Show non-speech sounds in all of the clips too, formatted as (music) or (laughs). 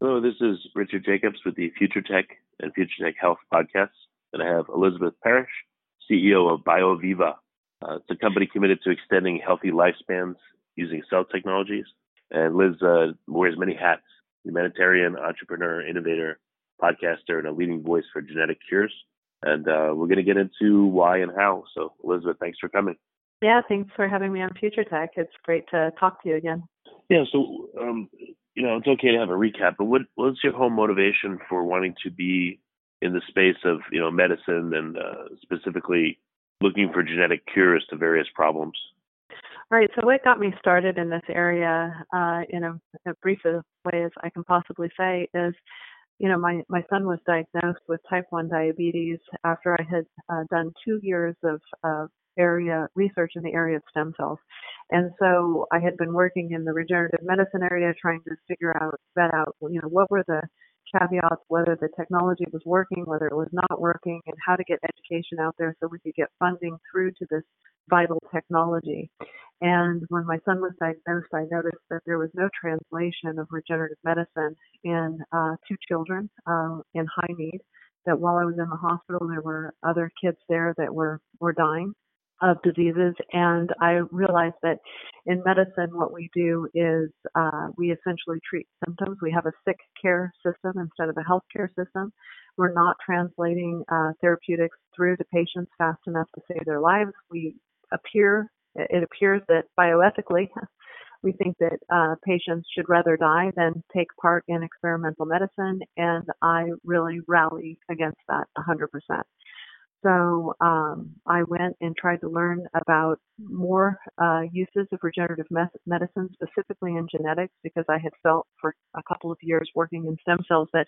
Hello, this is Richard Jacobs with the Future Tech and Future Tech Health podcasts. And I have Elizabeth Parrish, CEO of BioViva. Uh, it's a company committed to extending healthy lifespans using cell technologies. And Liz uh, wears many hats humanitarian, entrepreneur, innovator, podcaster, and a leading voice for genetic cures. And uh, we're going to get into why and how. So, Elizabeth, thanks for coming. Yeah, thanks for having me on Future Tech. It's great to talk to you again. Yeah, so um, you know, it's okay to have a recap, but what what's your whole motivation for wanting to be in the space of you know medicine and uh, specifically looking for genetic cures to various problems? All right. So what got me started in this area, uh, in a, a way as I can possibly say, is you know my my son was diagnosed with type one diabetes after I had uh, done two years of of area research in the area of stem cells. And so I had been working in the regenerative medicine area trying to figure out, vet out, you know, what were the caveats, whether the technology was working, whether it was not working, and how to get education out there so we could get funding through to this vital technology. And when my son was diagnosed, I noticed that there was no translation of regenerative medicine in uh, two children uh, in high need. That while I was in the hospital, there were other kids there that were were dying of diseases. And I realized that in medicine, what we do is uh, we essentially treat symptoms. We have a sick care system instead of a healthcare system. We're not translating uh, therapeutics through to patients fast enough to save their lives. We appear, it appears that bioethically, (laughs) we think that uh, patients should rather die than take part in experimental medicine, and I really rally against that 100%. So um, I went and tried to learn about more uh, uses of regenerative medicine, specifically in genetics, because I had felt for a couple of years working in stem cells that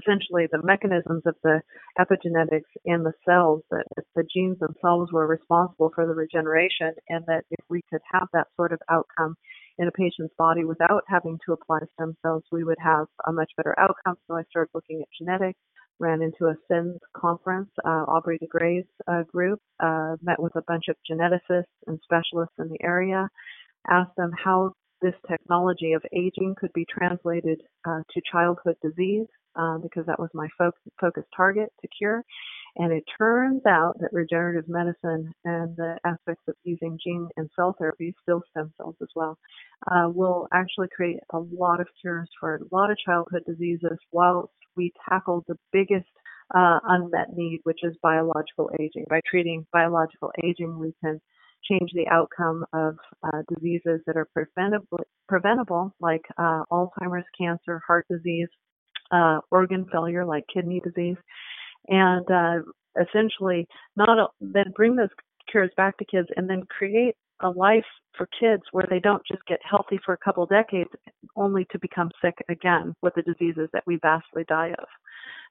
essentially the mechanisms of the epigenetics in the cells, that the genes themselves were responsible for the regeneration, and that if we could have that sort of outcome in a patient's body without having to apply stem cells, we would have a much better outcome. So I started looking at genetics ran into a SINS conference, uh, Aubrey de Grey's uh, group, uh, met with a bunch of geneticists and specialists in the area, asked them how this technology of aging could be translated uh, to childhood disease, uh, because that was my fo- focus target to cure. And it turns out that regenerative medicine and the aspects of using gene and cell therapy, still stem cells as well, uh, will actually create a lot of cures for a lot of childhood diseases whilst we tackle the biggest uh, unmet need, which is biological aging. By treating biological aging, we can change the outcome of uh, diseases that are preventable, preventable like uh, Alzheimer's, cancer, heart disease, uh, organ failure like kidney disease, and uh, essentially not a, then bring those cures back to kids and then create a life for kids where they don't just get healthy for a couple decades only to become sick again with the diseases that we vastly die of.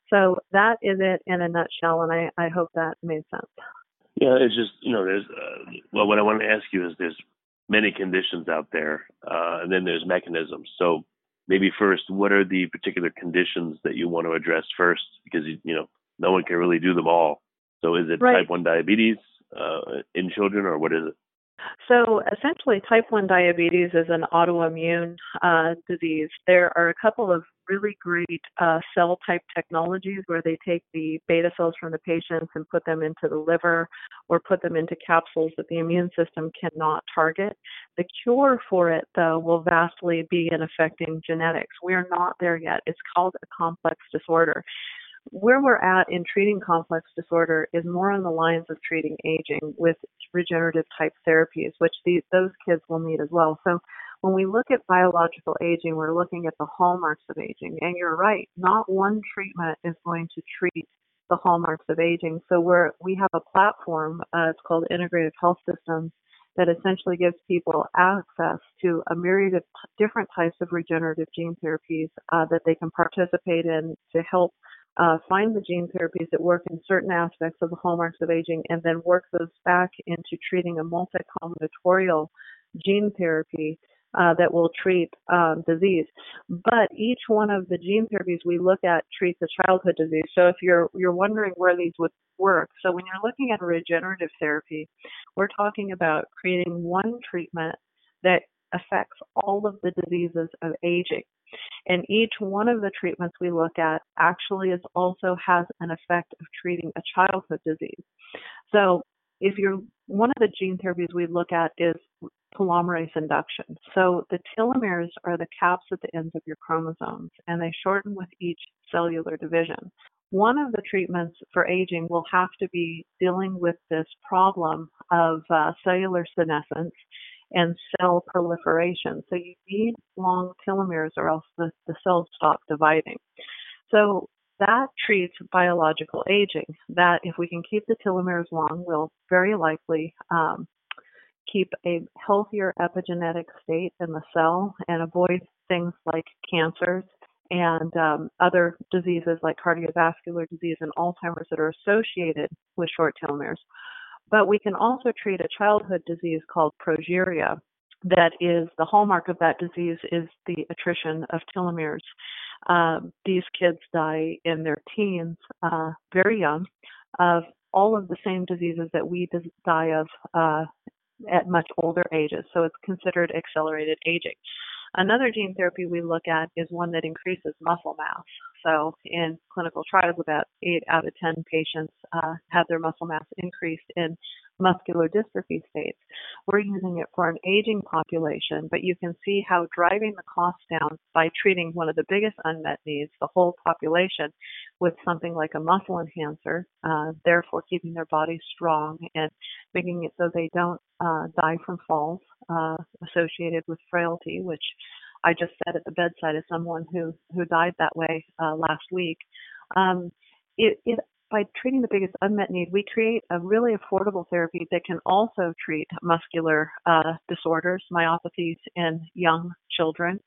So that is it in a nutshell, and I, I hope that made sense. Yeah, it's just, you know, there's, uh, well, what I want to ask you is there's many conditions out there, uh, and then there's mechanisms. So maybe first, what are the particular conditions that you want to address first? Because, you know, no one can really do them all. So is it right. type 1 diabetes uh, in children, or what is it? So essentially, type 1 diabetes is an autoimmune uh, disease. There are a couple of really great uh, cell type technologies where they take the beta cells from the patients and put them into the liver or put them into capsules that the immune system cannot target. The cure for it, though, will vastly be in affecting genetics. We're not there yet. It's called a complex disorder where we're at in treating complex disorder is more on the lines of treating aging with regenerative type therapies, which these, those kids will need as well. So when we look at biological aging, we're looking at the hallmarks of aging. And you're right, not one treatment is going to treat the hallmarks of aging. So we're, we have a platform, uh, it's called Integrative Health Systems, that essentially gives people access to a myriad of different types of regenerative gene therapies uh, that they can participate in to help uh, find the gene therapies that work in certain aspects of the hallmarks of aging and then work those back into treating a multi-combinatorial gene therapy uh, that will treat um, disease. But each one of the gene therapies we look at treats a childhood disease. So if you're you're wondering where these would work, so when you're looking at a regenerative therapy, we're talking about creating one treatment that affects all of the diseases of aging. And each one of the treatments we look at actually is also has an effect of treating a childhood disease. So if you're one of the gene therapies we look at is telomerase induction. So the telomeres are the caps at the ends of your chromosomes and they shorten with each cellular division. One of the treatments for aging will have to be dealing with this problem of uh, cellular senescence and cell proliferation. So you need long telomeres or else the, the cells stop dividing. So that treats biological aging. That if we can keep the telomeres long, we'll very likely um, keep a healthier epigenetic state in the cell and avoid things like cancers and um, other diseases like cardiovascular disease and Alzheimer's that are associated with short telomeres. But we can also treat a childhood disease called progeria. That is the hallmark of that disease is the attrition of telomeres. Uh, these kids die in their teens, uh, very young, of all of the same diseases that we die of uh, at much older ages. So it's considered accelerated aging. Another gene therapy we look at is one that increases muscle mass. So in clinical trials, about 8 out of 10 patients uh, have their muscle mass increased in muscular dystrophy states. We're using it for an aging population, but you can see how driving the cost down by treating one of the biggest unmet needs, the whole population, with something like a muscle enhancer, uh, therefore keeping their body strong and making it so they don't uh, die from falls uh, associated with frailty, which I just said at the bedside of someone who who died that way uh, last week. Um, it, it by treating the biggest unmet need, we create a really affordable therapy that can also treat muscular uh, disorders, myopathies in young children.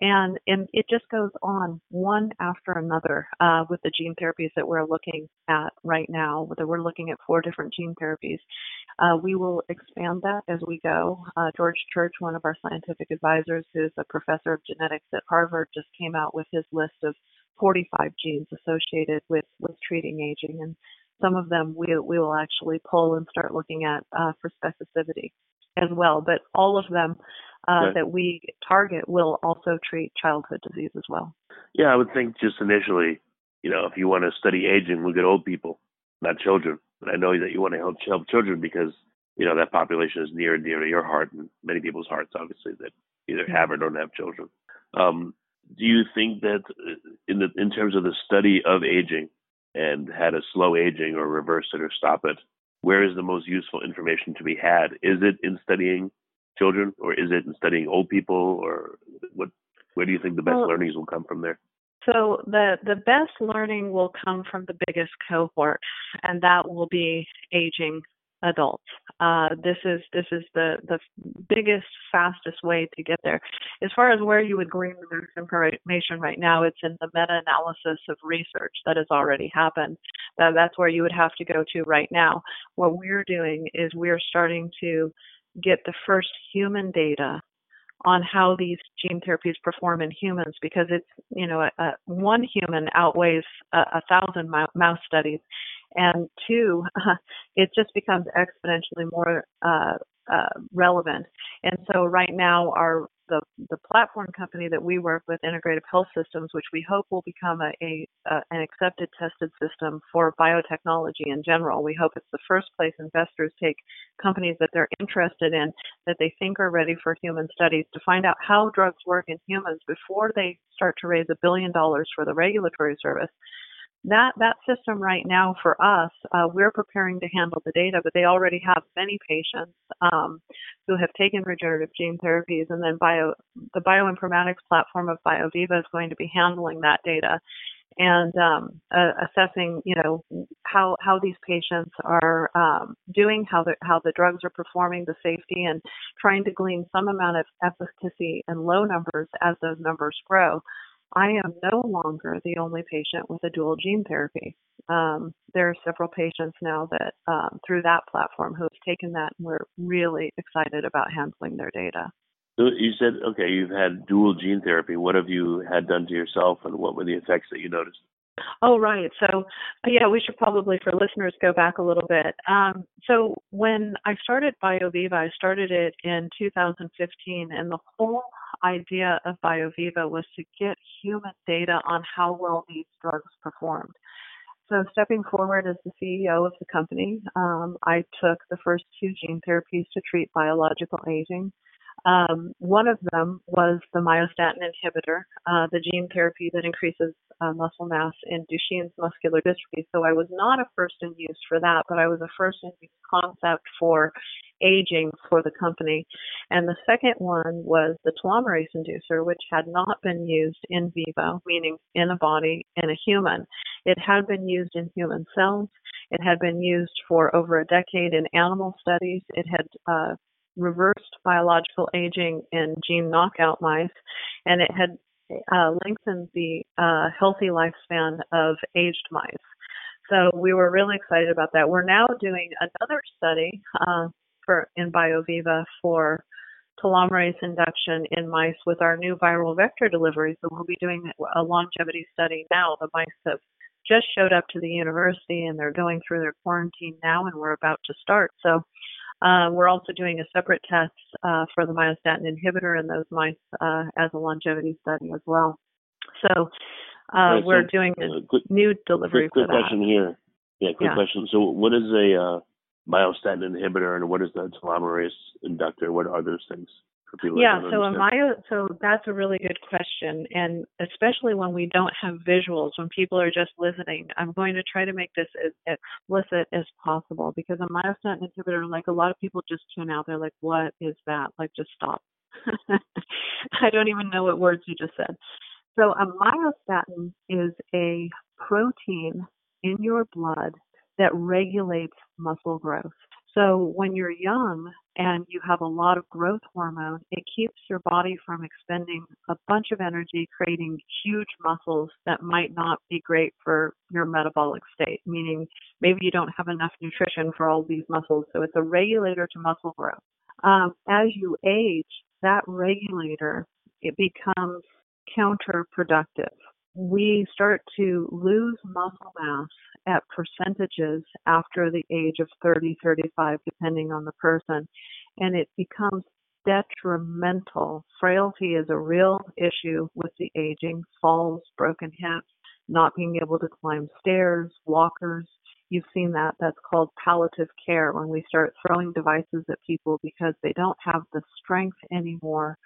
And, and it just goes on one after another uh, with the gene therapies that we're looking at right now. We're looking at four different gene therapies. Uh, we will expand that as we go. Uh, George Church, one of our scientific advisors, who's a professor of genetics at Harvard, just came out with his list of 45 genes associated with, with treating aging. And some of them we, we will actually pull and start looking at uh, for specificity as well. But all of them uh, that we target will also treat childhood disease as well. Yeah, I would think just initially, you know, if you want to study aging, look at old people, not children. And I know that you want to help help children because you know that population is near and dear to your heart and many people's hearts, obviously, that either have or don't have children. Um, do you think that uh, in the in terms of the study of aging and how to slow aging or reverse it or stop it, where is the most useful information to be had? Is it in studying children or is it in studying old people or what where do you think the best well, learnings will come from there? So the the best learning will come from the biggest cohort, and that will be aging adults. Uh, this is this is the the biggest, fastest way to get there. As far as where you would glean the most information right now, it's in the meta-analysis of research that has already happened. Uh, that's where you would have to go to right now. What we're doing is we're starting to get the first human data on how these gene therapies perform in humans because it's you know a, a one human outweighs a, a thousand mouse studies and two, uh, (laughs) it just becomes exponentially more uh, uh, relevant. And so right now, our the the platform company that we work with, Integrative Health Systems, which we hope will become a, a, a an accepted, tested system for biotechnology in general. We hope it's the first place investors take companies that they're interested in, that they think are ready for human studies, to find out how drugs work in humans before they start to raise a billion dollars for the regulatory service that that system right now for us, uh, we're preparing to handle the data, but they already have many patients um, who have taken regenerative gene therapies, and then bio the bioinformatics platform of BioViva is going to be handling that data and um, uh, assessing, you know, how how these patients are um, doing, how the how the drugs are performing, the safety, and trying to glean some amount of efficacy and low numbers as those numbers grow. I am no longer the only patient with a dual gene therapy. Um, there are several patients now that um, through that platform who have taken that and we're really excited about handling their data. So you said, okay, you've had dual gene therapy. What have you had done to yourself and what were the effects that you noticed? Oh, right. So, yeah, we should probably, for listeners, go back a little bit. Um, so, when I started BioViva, I started it in 2015, and the whole idea of BioViva was to get human data on how well these drugs performed. So, stepping forward as the CEO of the company, um, I took the first two gene therapies to treat biological aging. Um, one of them was the myostatin inhibitor, uh, the gene therapy that increases uh, muscle mass in Duchenne's muscular dystrophy. So I was not a first in use for that, but I was a first in use concept for aging for the company. And the second one was the telomerase inducer, which had not been used in vivo, meaning in a body, in a human. It had been used in human cells. It had been used for over a decade in animal studies. It had uh, reversed biological aging in gene knockout mice, and it had uh, lengthened the uh, healthy lifespan of aged mice. So we were really excited about that. We're now doing another study uh, for in BioViva for telomerase induction in mice with our new viral vector delivery. So we'll be doing a longevity study now. The mice have just showed up to the university and they're going through their quarantine now, and we're about to start. So uh, we're also doing a separate test uh, for the myostatin inhibitor in those mice uh, as a longevity study as well. So uh, right, we're so, doing a uh, quick, new delivery quick, quick for that. question here. Yeah, quick yeah. question. So what is a uh, myostatin inhibitor and what is the telomerase inductor? What are those things? Yeah so am I so that's a really good question and especially when we don't have visuals when people are just listening i'm going to try to make this as explicit as possible because a myostatin inhibitor like a lot of people just tune out they're like what is that? Like just stop. (laughs) I don't even know what words you just said. So a myostatin is a protein in your blood that regulates muscle growth so when you're young and you have a lot of growth hormone, it keeps your body from expending a bunch of energy creating huge muscles that might not be great for your metabolic state, meaning maybe you don't have enough nutrition for all these muscles. So it's a regulator to muscle growth. Um, as you age, that regulator, it becomes counterproductive we start to lose muscle mass at percentages after the age of 30, 35, depending on the person, and it becomes detrimental. Frailty is a real issue with the aging, falls, broken hips, not being able to climb stairs, walkers. You've seen that. That's called palliative care when we start throwing devices at people because they don't have the strength anymore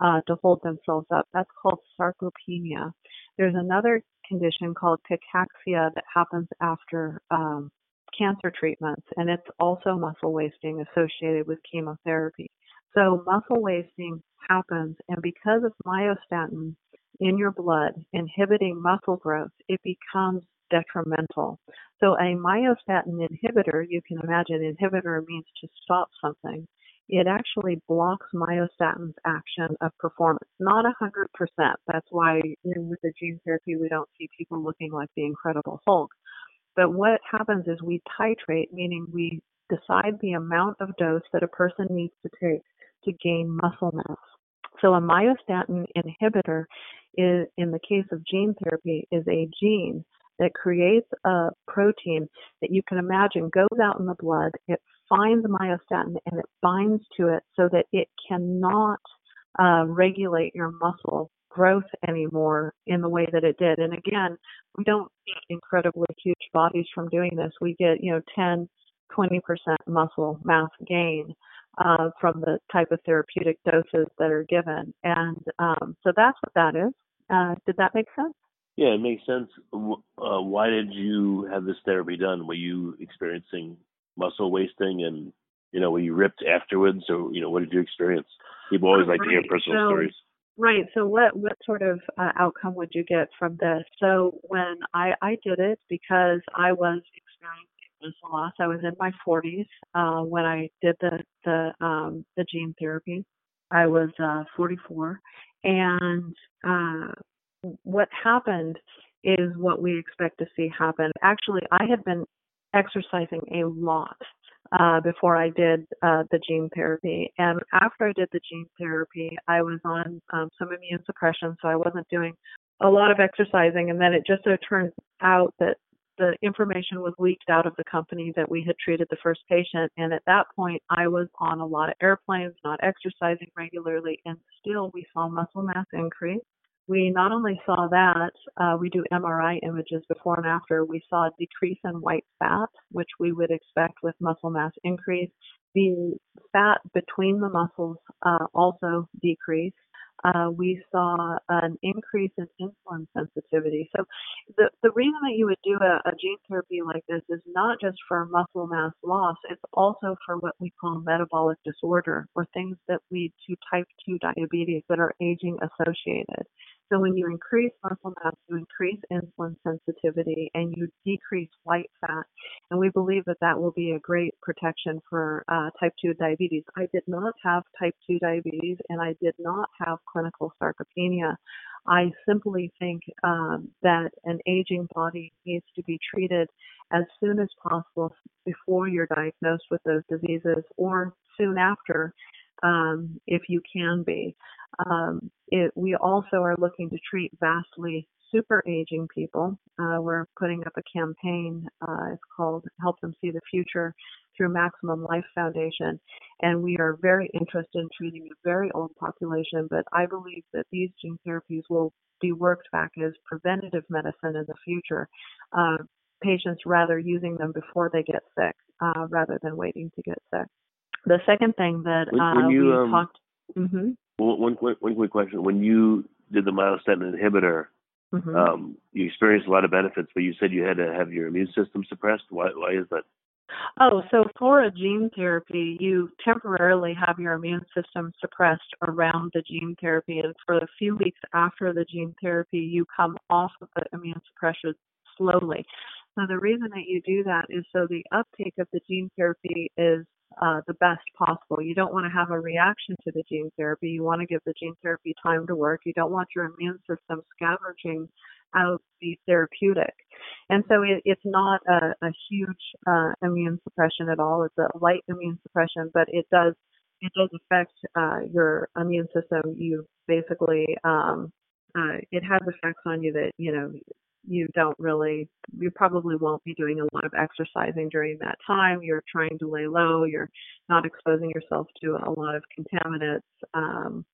uh, to hold themselves up. That's called sarcopenia. There's another condition called cachexia that happens after um, cancer treatments, and it's also muscle wasting associated with chemotherapy. So muscle wasting happens, and because of myostatin in your blood inhibiting muscle growth, it becomes detrimental. So a myostatin inhibitor, you can imagine inhibitor means to stop something it actually blocks myostatin's action of performance. Not 100%. That's why with the gene therapy, we don't see people looking like the Incredible Hulk. But what happens is we titrate, meaning we decide the amount of dose that a person needs to take to gain muscle mass. So a myostatin inhibitor is, in the case of gene therapy, is a gene that creates a protein that you can imagine goes out in the blood, it finds myostatin and it binds to it so that it cannot uh, regulate your muscle growth anymore in the way that it did. And again, we don't get incredibly huge bodies from doing this. We get, you know, 10, 20% muscle mass gain uh, from the type of therapeutic doses that are given. And um, so that's what that is. Uh, did that make sense? Yeah, it makes sense. Uh, why did you have this therapy done? Were you experiencing muscle wasting and, you know, were you ripped afterwards or, you know, what did you experience? People always like right. to hear personal so, stories. Right. So what what sort of uh, outcome would you get from this? So when I I did it because I was experiencing muscle loss. I was in my 40s uh, when I did the the um, the gene therapy. I was uh, 44, and uh, what happened is what we expect to see happen. Actually, I had been exercising a lot uh, before I did uh, the gene therapy. And after I did the gene therapy, I was on um, some immune suppression, so I wasn't doing a lot of exercising. And then it just so turns out that the information was leaked out of the company that we had treated the first patient. And at that point, I was on a lot of airplanes, not exercising regularly, and still we saw muscle mass increase we not only saw that, uh, we do MRI images before and after. We saw a decrease in white fat, which we would expect with muscle mass increase. The fat between the muscles uh, also decreased. Uh, we saw an increase in insulin sensitivity. So, the, the reason that you would do a, a gene therapy like this is not just for muscle mass loss, it's also for what we call metabolic disorder or things that lead to type 2 diabetes that are aging associated. So when you increase muscle mass, you increase insulin sensitivity and you decrease white fat. And we believe that that will be a great protection for uh, type 2 diabetes. I did not have type 2 diabetes and I did not have clinical sarcopenia. I simply think um, that an aging body needs to be treated as soon as possible before you're diagnosed with those diseases or soon after um, if you can be. Um, it, we also are looking to treat vastly super aging people. Uh, we're putting up a campaign. Uh, it's called Help Them See the Future through Maximum Life Foundation. And we are very interested in treating a very old population, but I believe that these gene therapies will be worked back as preventative medicine in the future. Uh, patients rather using them before they get sick uh, rather than waiting to get sick. The second thing that when, when uh, you, we um, talked. Mm-hmm. One, quick, one quick question: When you did the myostatin inhibitor, mm-hmm. um, you experienced a lot of benefits, but you said you had to have your immune system suppressed. Why? Why is that? Oh, so for a gene therapy, you temporarily have your immune system suppressed around the gene therapy, and for a few weeks after the gene therapy, you come off of the immune suppression slowly. So the reason that you do that is so the uptake of the gene therapy is uh, the best possible. You don't want to have a reaction to the gene therapy. You want to give the gene therapy time to work. You don't want your immune system scavenging out the therapeutic. And so it, it's not a, a huge uh, immune suppression at all. It's a light immune suppression, but it does it does affect uh, your immune system. You basically um, uh, it has effects on you that you know you don't really, you probably won't be doing a lot of exercising during that time. You're trying to lay low. You're not exposing yourself to a lot of contaminants. Um,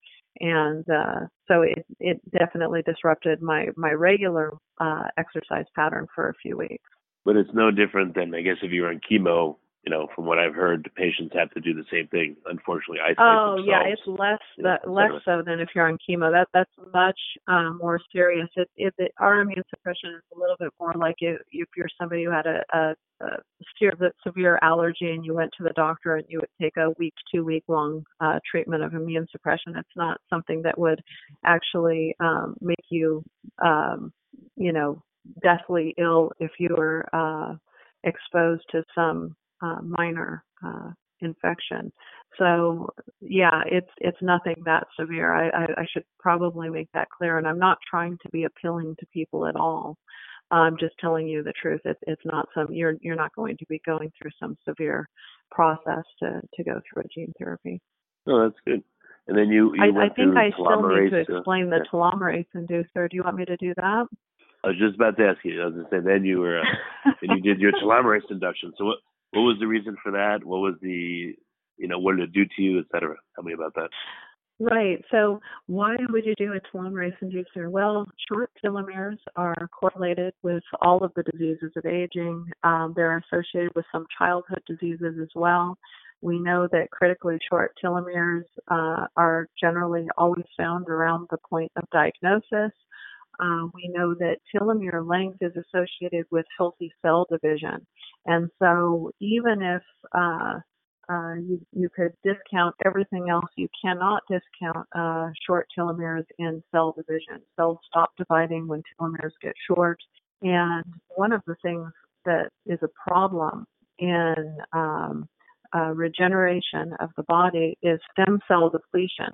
and uh, so it, it definitely disrupted my, my regular uh, exercise pattern for a few weeks. But it's no different than, I guess, if you were on chemo you know, from what I've heard, patients have to do the same thing. Unfortunately, isolate oh yeah, it's less that less so than if you're on chemo. That that's much um, more serious. It, it, it, our immune suppression is a little bit more like if, if you're somebody who had a, a, a severe allergy and you went to the doctor and you would take a week, two week long uh, treatment of immune suppression. It's not something that would actually um, make you, um, you know, deathly ill if you were uh, exposed to some uh, minor uh, infection. So yeah, it's it's nothing that severe. I, I, I should probably make that clear. And I'm not trying to be appealing to people at all. I'm just telling you the truth. It's it's not some you're you're not going to be going through some severe process to to go through a gene therapy. Oh, that's good. And then you, you I, I think I still need to explain the yeah. telomerase inducer. Do you want me to do that? I was just about to ask you. I was going to say then you were uh, and you did your (laughs) telomerase induction. So what what was the reason for that? What was the, you know, what did it do to you, et cetera? Tell me about that. Right. So, why would you do a telomerase inducer? Well, short telomeres are correlated with all of the diseases of aging. Um, they're associated with some childhood diseases as well. We know that critically short telomeres uh, are generally always found around the point of diagnosis. Uh, we know that telomere length is associated with healthy cell division. And so even if uh, uh, you, you could discount everything else, you cannot discount uh, short telomeres in cell division. Cells stop dividing when telomeres get short. And one of the things that is a problem in um, uh, regeneration of the body is stem cell depletion.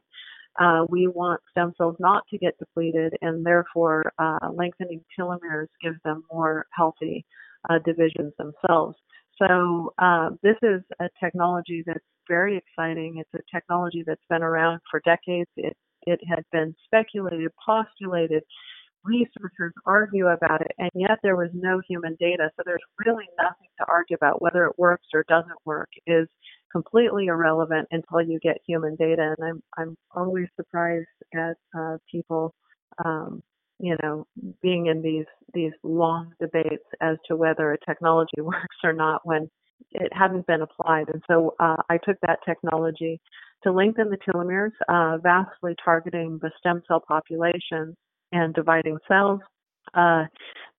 Uh, we want stem cells not to get depleted, and therefore uh, lengthening telomeres gives them more healthy uh, divisions themselves. So uh, this is a technology that's very exciting. It's a technology that's been around for decades. It it had been speculated, postulated, researchers argue about it, and yet there was no human data. So there's really nothing to argue about whether it works or doesn't work is completely irrelevant until you get human data. And I'm I'm always surprised at uh, people, um, you know, being in these these long debates as to whether a technology (laughs) works or not when it hadn't been applied. And so uh, I took that technology to lengthen the telomeres, uh, vastly targeting the stem cell populations and dividing cells. Uh,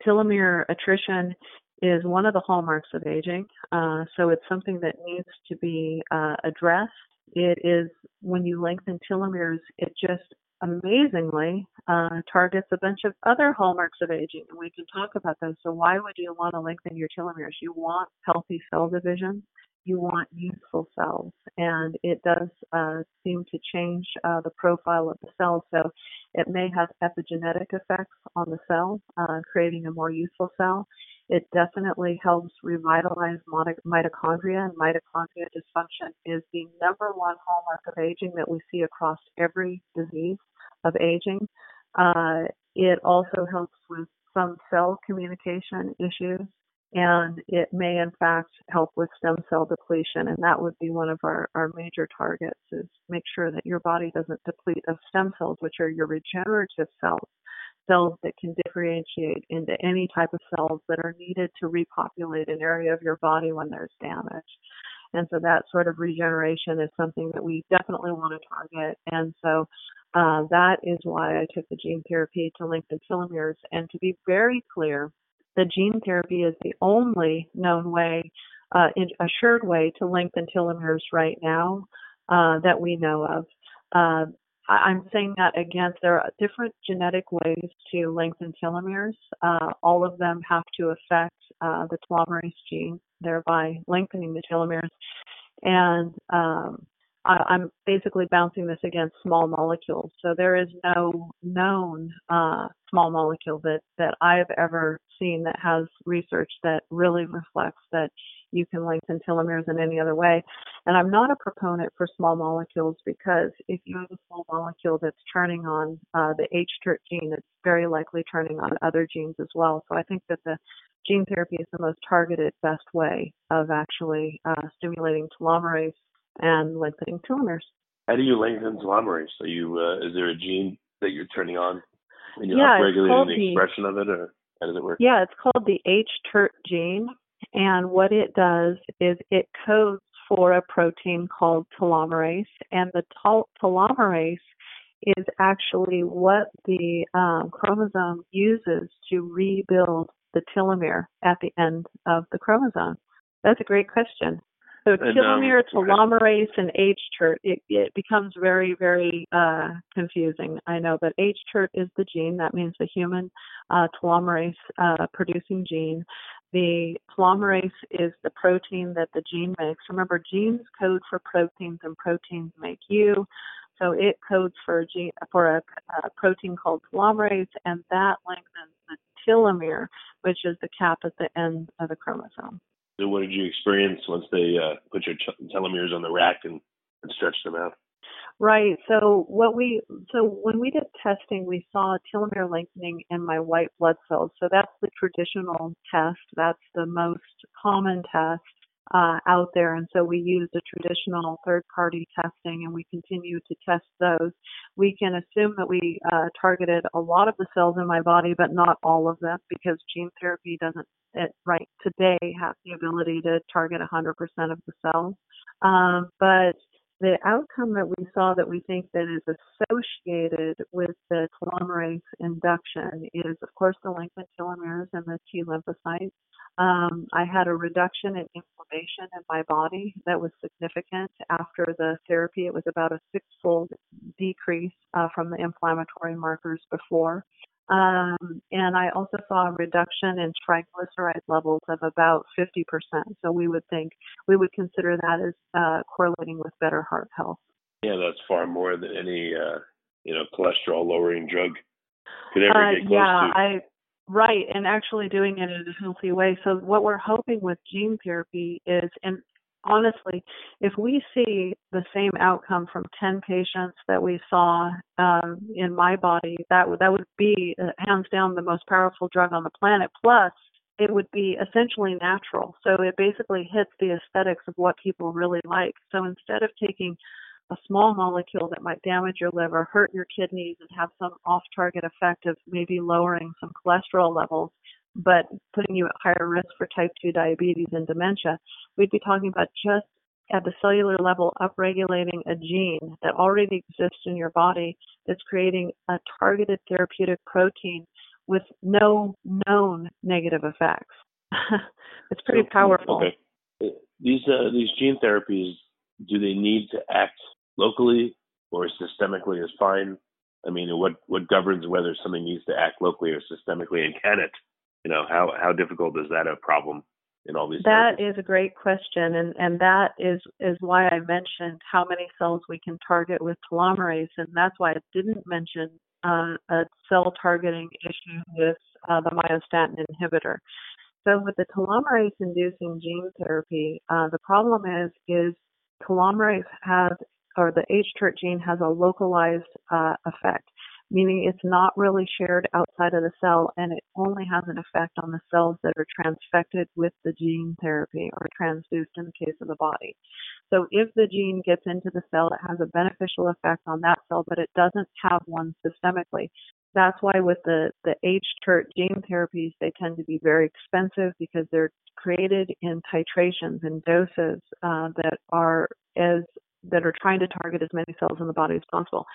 telomere attrition is one of the hallmarks of aging, uh, so it's something that needs to be uh, addressed. It is when you lengthen telomeres, it just amazingly uh, targets a bunch of other hallmarks of aging, and we can talk about those. So, why would you want to lengthen your telomeres? You want healthy cell division you want youthful cells, and it does uh, seem to change uh, the profile of the cell. So it may have epigenetic effects on the cell, uh, creating a more youthful cell. It definitely helps revitalize mitochondria, and mitochondria dysfunction is the number one hallmark of aging that we see across every disease of aging. Uh, it also helps with some cell communication issues and it may in fact help with stem cell depletion and that would be one of our, our major targets is make sure that your body doesn't deplete of stem cells which are your regenerative cells cells that can differentiate into any type of cells that are needed to repopulate an area of your body when there's damage and so that sort of regeneration is something that we definitely want to target and so uh, that is why I took the gene therapy to lengthen telomeres. And to be very clear, the gene therapy is the only known way, uh, assured way to lengthen telomeres right now uh, that we know of. Uh, I'm saying that again, there are different genetic ways to lengthen telomeres. Uh, all of them have to affect uh, the telomerase gene, thereby lengthening the telomeres. And um, I, am basically bouncing this against small molecules. So there is no known uh, small molecule that, that I've ever seen that has research that really reflects that you can lengthen telomeres in any other way. And I'm not a proponent for small molecules because if you have a small molecule that's turning on uh, the H-TERT gene, it's very likely turning on other genes as well. So I think that the gene therapy is the most targeted, best way of actually uh, stimulating telomerase and lengthening telomeres. How do you lengthen telomerase? Are you uh, is there a gene that you're turning on and you're yeah, upregulating the, the expression of it, or how does it work? Yeah, it's called the H-TERT gene, and what it does is it codes for a protein called telomerase, and the telomerase is actually what the um, chromosome uses to rebuild the telomere at the end of the chromosome. That's a great question. So telomere, um, telomerase, and H-TERT, it, it becomes very, very uh, confusing. I know, but H-TERT is the gene. That means the human uh, telomerase uh, producing gene. The telomerase is the protein that the gene makes. Remember, genes code for proteins, and proteins make you. So it codes for a gene for a, a protein called telomerase, and that lengthens the telomere, which is the cap at the end of the chromosome. So what did you experience once they uh, put your telomeres on the rack and, and stretched them out? Right. So what we so when we did testing, we saw telomere lengthening in my white blood cells. So that's the traditional test. That's the most common test. uh, out there. And so we used a traditional third party testing and we continue to test those. We can assume that we uh, targeted a lot of the cells in my body, but not all of them because gene therapy doesn't, it, right today, have the ability to target 100% of the cells. Um, but the outcome that we saw that we think that is associated with the telomerase induction is, of course, the lengthened telomeres and the T lymphocytes. Um, I had a reduction in inflammation in my body that was significant after the therapy. It was about a six-fold decrease uh, from the inflammatory markers before. Um, and I also saw a reduction in triglyceride levels of about 50%. So we would think, we would consider that as uh, correlating with better heart health. Yeah, that's far more than any, uh, you know, cholesterol lowering drug could ever uh, get close yeah, to. I, right, and actually doing it in a healthy way. So what we're hoping with gene therapy is, and honestly, if we see the same outcome from 10 patients that we saw um, in my body, that would that would be uh, hands down the most powerful drug on the planet. Plus, it would be essentially natural. So it basically hits the aesthetics of what people really like. So instead of taking a small molecule that might damage your liver, hurt your kidneys, and have some off-target effect of maybe lowering some cholesterol levels, but putting you at higher risk for type 2 diabetes and dementia. We'd be talking about just at the cellular level upregulating a gene that already exists in your body that's creating a targeted therapeutic protein with no known negative effects. (laughs) it's pretty powerful. Okay. These uh, these gene therapies, do they need to act locally or systemically is fine? I mean, what what governs whether something needs to act locally or systemically, and can it? You know how how difficult is that a problem in all these That therapies? is a great question and and that is is why I mentioned how many cells we can target with telomerase and that's why I didn't mention uh, a cell targeting issue with uh, the myostatin inhibitor. So with the telomerase inducing gene therapy, uh, the problem is is telomerase has or the H-TERT gene has a localized uh, effect meaning it's not really shared outside of the cell and it only has an effect on the cells that are transfected with the gene therapy or transduced in the case of the body. So if the gene gets into the cell, it has a beneficial effect on that cell, but it doesn't have one systemically. That's why with the, the H-TERT gene therapies, they tend to be very expensive because they're created in titrations and doses uh, that are as that are trying to target as many cells in the body as possible.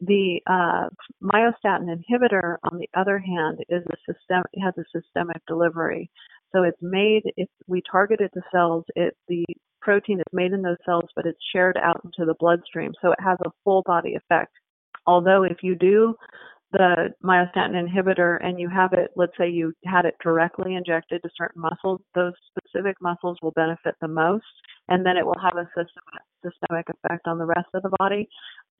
The uh, myostatin inhibitor, on the other hand, is a system has a systemic delivery. So it's made if we target it to cells, it the protein is made in those cells, but it's shared out into the bloodstream. So it has a full body effect. Although if you do the myostatin inhibitor and you have it, let's say you had it directly injected to certain muscles, those specific muscles will benefit the most, and then it will have a systemic effect on the rest of the body.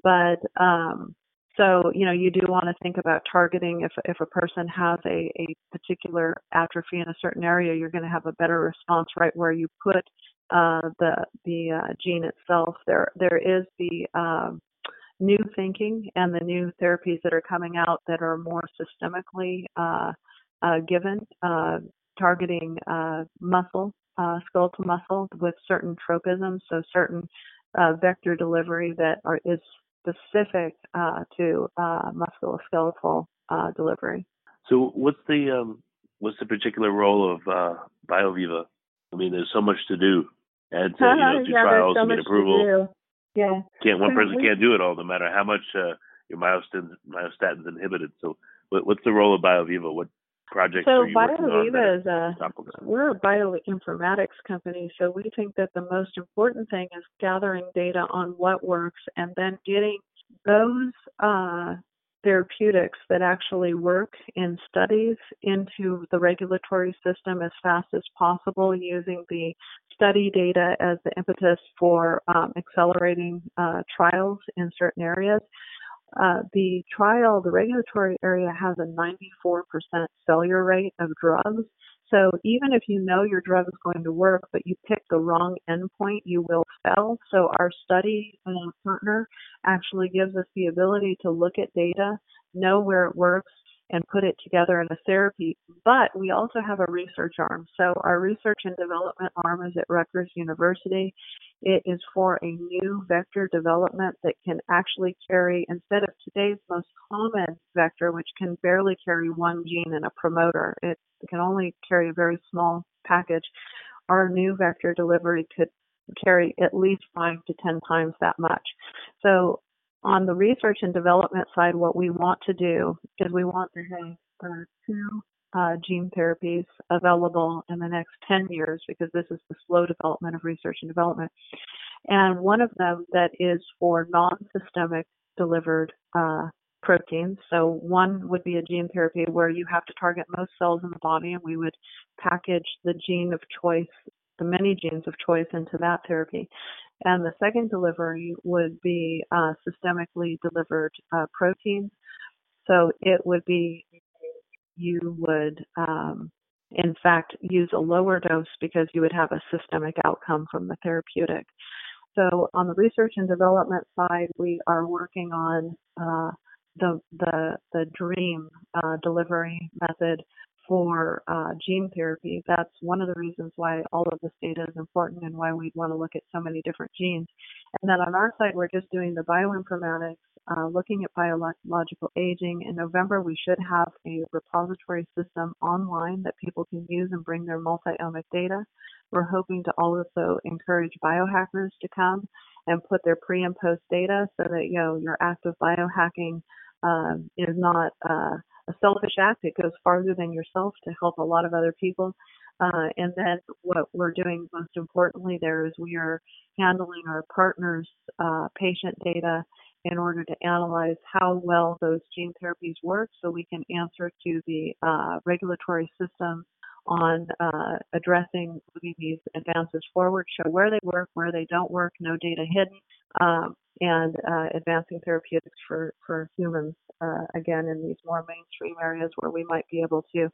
But um, so you know you do want to think about targeting if if a person has a, a particular atrophy in a certain area, you're going to have a better response right where you put uh, the the uh, gene itself. There there is the um, new thinking and the new therapies that are coming out that are more systemically uh, uh, given, uh, targeting uh, muscle, uh, skeletal muscle with certain tropisms, so certain uh, vector delivery that are, is specific to musculoskeletal delivery. So, what's the um, what's the particular role of BioViva? I mean, there's so much to do. And to, you (laughs) know, do yeah, trials, so to get approval. Yeah. Can't one person can't do it all, no matter how much uh, your myostatin myostatin's inhibited. So, what, what's the role of BioViva? What projects so are you working BioViva is a we're a bioinformatics company, so we think that the most important thing is gathering data on what works and then getting those uh, therapeutics that actually work in studies into the regulatory system as fast as possible using the study data as the impetus for um, accelerating uh, trials in certain areas. Uh, the trial, the regulatory area has a 94% failure rate of drugs. So even if you know your drug is going to work, but you pick the wrong endpoint, you will fail. So our study uh, partner actually gives us the ability to look at data, know where it works, and put it together in a therapy. But we also have a research arm. So our research and development arm is at Rutgers University. It is for a new vector development that can actually carry, instead of today's most common vector, which can barely carry one gene and a promoter, it can only carry a very small package. Our new vector delivery could carry at least five to 10 times that much. So on the research and development side, what we want to do is we want to have uh, two uh, gene therapies available in the next 10 years because this is the slow development of research and development. And one of them that is for non-systemic delivered uh, proteins. So one would be a gene therapy where you have to target most cells in the body and we would package the gene of choice, the many genes of choice into that therapy. And the second delivery would be uh, systemically delivered uh, proteins. So it would be you would, um, in fact, use a lower dose because you would have a systemic outcome from the therapeutic. So on the research and development side, we are working on uh, the the the dream uh, delivery method for uh, gene therapy. That's one of the reasons why all of this data is important and why we want to look at so many different genes. And then on our side, we're just doing the bioinformatics, uh, looking at biological aging. In November, we should have a repository system online that people can use and bring their multi-omic data. We're hoping to also encourage biohackers to come and put their pre and post data so that you know your active biohacking um, is not uh, a selfish act. It goes farther than yourself to help a lot of other people. Uh, and then what we're doing most importantly there is we are handling our partners' uh, patient data in order to analyze how well those gene therapies work so we can answer to the uh, regulatory system on uh, addressing these advances forward, show where they work, where they don't work, no data hidden, um, and uh, advancing therapeutics for, for humans, uh, again, in these more mainstream areas where we might be able to,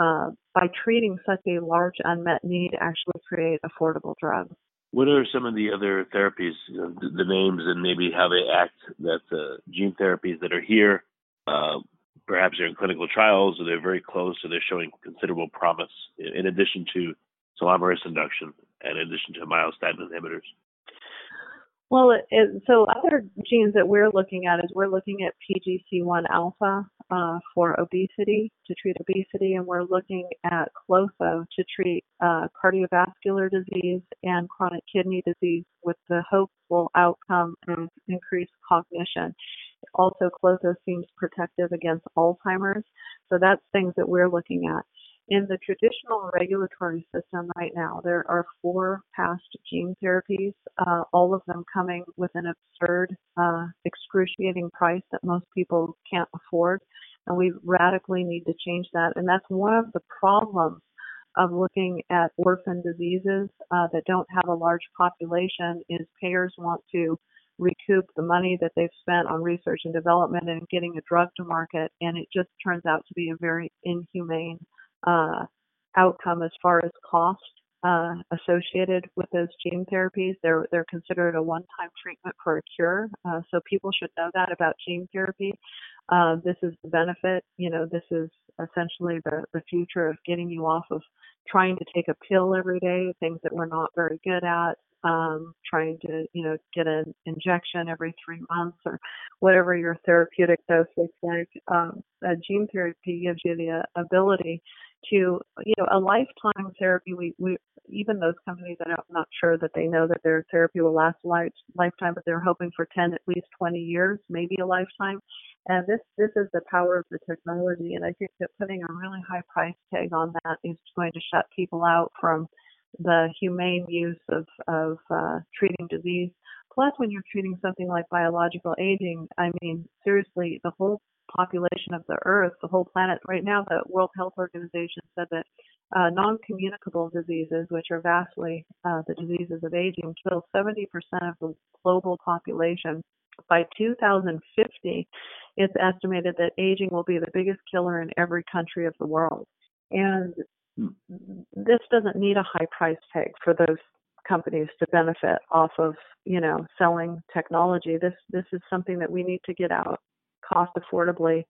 uh, by treating such a large unmet need, actually create affordable drugs. What are some of the other therapies, the, the, names and maybe how they act that uh, gene therapies that are here? Perhaps they're in clinical trials or they're very close or they're showing considerable promise in addition to telomerase induction and in addition to myostatin inhibitors. Well, it, it, so other genes that we're looking at is we're looking at PGC1 alpha uh, for obesity to treat obesity, and we're looking at Klotho to treat uh, cardiovascular disease and chronic kidney disease with the hopeful outcome of increased cognition. Also, Klotho seems protective against Alzheimer's, so that's things that we're looking at. In the traditional regulatory system right now, there are four past gene therapies, uh, all of them coming with an absurd, uh, excruciating price that most people can't afford. And we radically need to change that. And that's one of the problems of looking at orphan diseases uh, that don't have a large population is payers want to recoup the money that they've spent on research and development and getting a drug to market, and it just turns out to be a very inhumane uh, outcome as far as cost uh, associated with those gene therapies. They're they're considered a one-time treatment for a cure, uh, so people should know that about gene therapy. Uh, this is the benefit. You know, this is essentially the the future of getting you off of trying to take a pill every day, things that we're not very good at. Um, trying to, you know, get an injection every three months or whatever your therapeutic dose looks like. Um, gene therapy gives you the ability to you know a lifetime therapy we, we even those companies i'm not sure that they know that their therapy will last life, lifetime but they're hoping for 10 at least 20 years maybe a lifetime and this this is the power of the technology and i think that putting a really high price tag on that is going to shut people out from the humane use of of uh, treating disease plus when you're treating something like biological aging i mean seriously the whole population of the earth, the whole planet. Right now, the World Health Organization said that uh, non communicable diseases, which are vastly uh, the diseases of aging, kill 70% of the global population. By 2050, it's estimated that aging will be the biggest killer in every country of the world. And this doesn't need a high price tag for those companies to benefit off of, you know, selling technology. This this is something that we need to get out cost affordably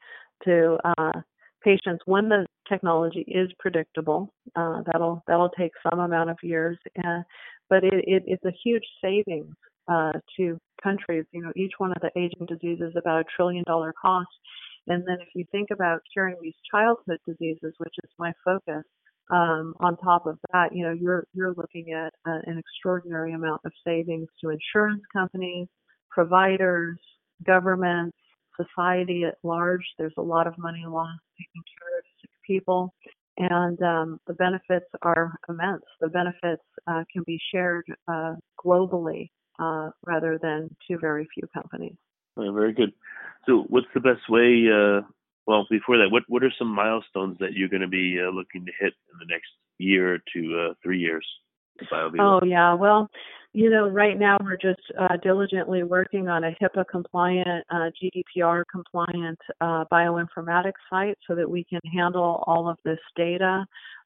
to uh, patients when the technology is predictable. Uh, that'll that'll take some amount of years, uh, but it, it, it's a huge savings uh, to countries. You know, each one of the aging diseases is about a trillion dollar cost. And then if you think about curing these childhood diseases, which is my focus, um, on top of that, you know, you're you're looking at uh, an extraordinary amount of savings to insurance companies, providers, governments, society at large. There's a lot of money lost taking care of sick people, and um, the benefits are immense. The benefits uh, can be shared uh, globally uh, rather than to very few companies. very good. So, what's the best way? Well, before that, what what are some milestones that you're going to be uh, looking to hit in the next year to uh, three years? Oh yeah, well, you know, right now we're just uh, diligently working on a HIPAA compliant, uh, GDPR compliant uh, bioinformatics site so that we can handle all of this data.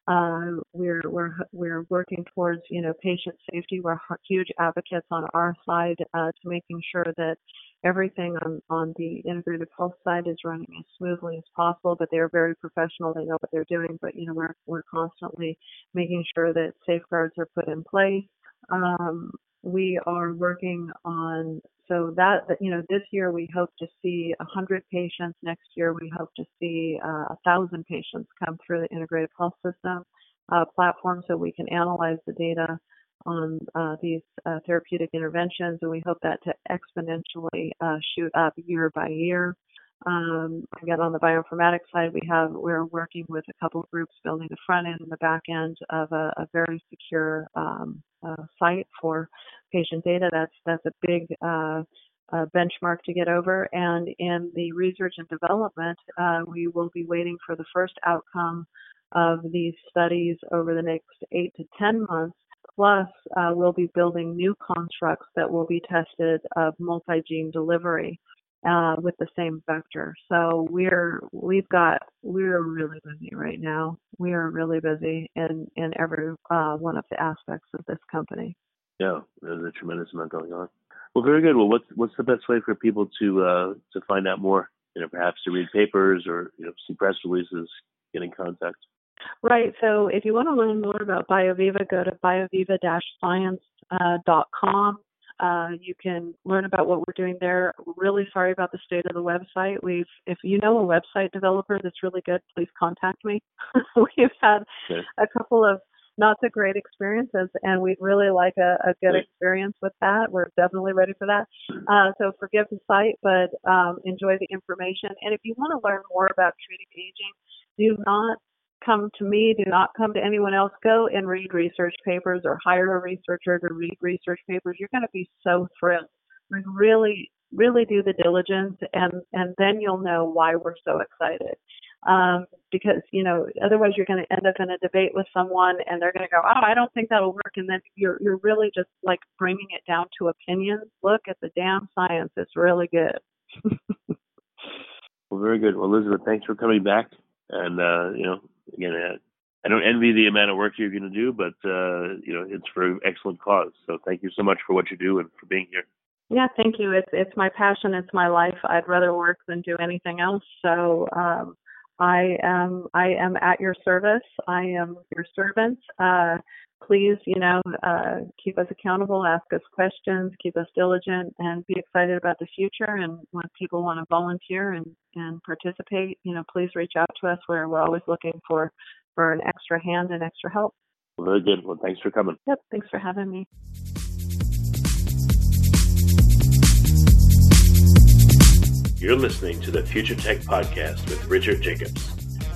Uh, we're we're we're working towards you know patient safety. We're huge advocates on our side uh, to making sure that everything on on the integrated health side is running as smoothly as possible. But they're very professional. They know what they're doing. But you know we're we're constantly making sure that safeguards are put in place. Um, we are working on so that you know this year we hope to see 100 patients next year we hope to see uh, 1000 patients come through the integrated health system uh, platform so we can analyze the data on uh, these uh, therapeutic interventions and we hope that to exponentially uh, shoot up year by year um, again, on the bioinformatics side, we have we're working with a couple of groups building the front end and the back end of a, a very secure um, uh, site for patient data. That's that's a big uh, uh, benchmark to get over. And in the research and development, uh, we will be waiting for the first outcome of these studies over the next eight to ten months. Plus, uh, we'll be building new constructs that will be tested of multi-gene delivery uh, with the same vector. So we're we've got we're really busy right now. We are really busy in in every uh, one of the aspects of this company. Yeah, there's a tremendous amount going on. Well, very good. Well, what's what's the best way for people to uh, to find out more? You know, perhaps to read papers or you know see press releases, get in contact. Right. So if you want to learn more about BioViva, go to bioviva-science.com. Uh, uh, you can learn about what we're doing there. Really sorry about the state of the website. We've, if you know a website developer that's really good, please contact me. (laughs) We've had okay. a couple of not so great experiences, and we'd really like a, a good experience with that. We're definitely ready for that. Uh, so forgive the site, but um, enjoy the information. And if you want to learn more about treating aging, do not come to me, do not come to anyone else. Go and read research papers or hire a researcher to read research papers. You're going to be so thrilled. Like really, really do the diligence and, and then you'll know why we're so excited. Um, because, you know, otherwise you're going to end up in a debate with someone and they're going to go, oh, I don't think that'll work. And then you're, you're really just like bringing it down to opinions. Look at the damn science. It's really good. (laughs) well, very good. Well, Elizabeth, thanks for coming back. And, uh, you know, again, I don't envy the amount of work you're going to do, but uh, you know, it's for an excellent cause. So thank you so much for what you do and for being here. Yeah, thank you. It's it's my passion. It's my life. I'd rather work than do anything else. So um, I am I am at your service. I am your servant. Uh, please, you know, uh, keep us accountable, ask us questions, keep us diligent, and be excited about the future. And when people want to volunteer and, and participate, you know, please reach out to us. We're, we're always looking for, for an extra hand and extra help. Very good. Well, thanks for coming. Yep. Thanks for having me. You're listening to the Future Tech Podcast with Richard Jacobs.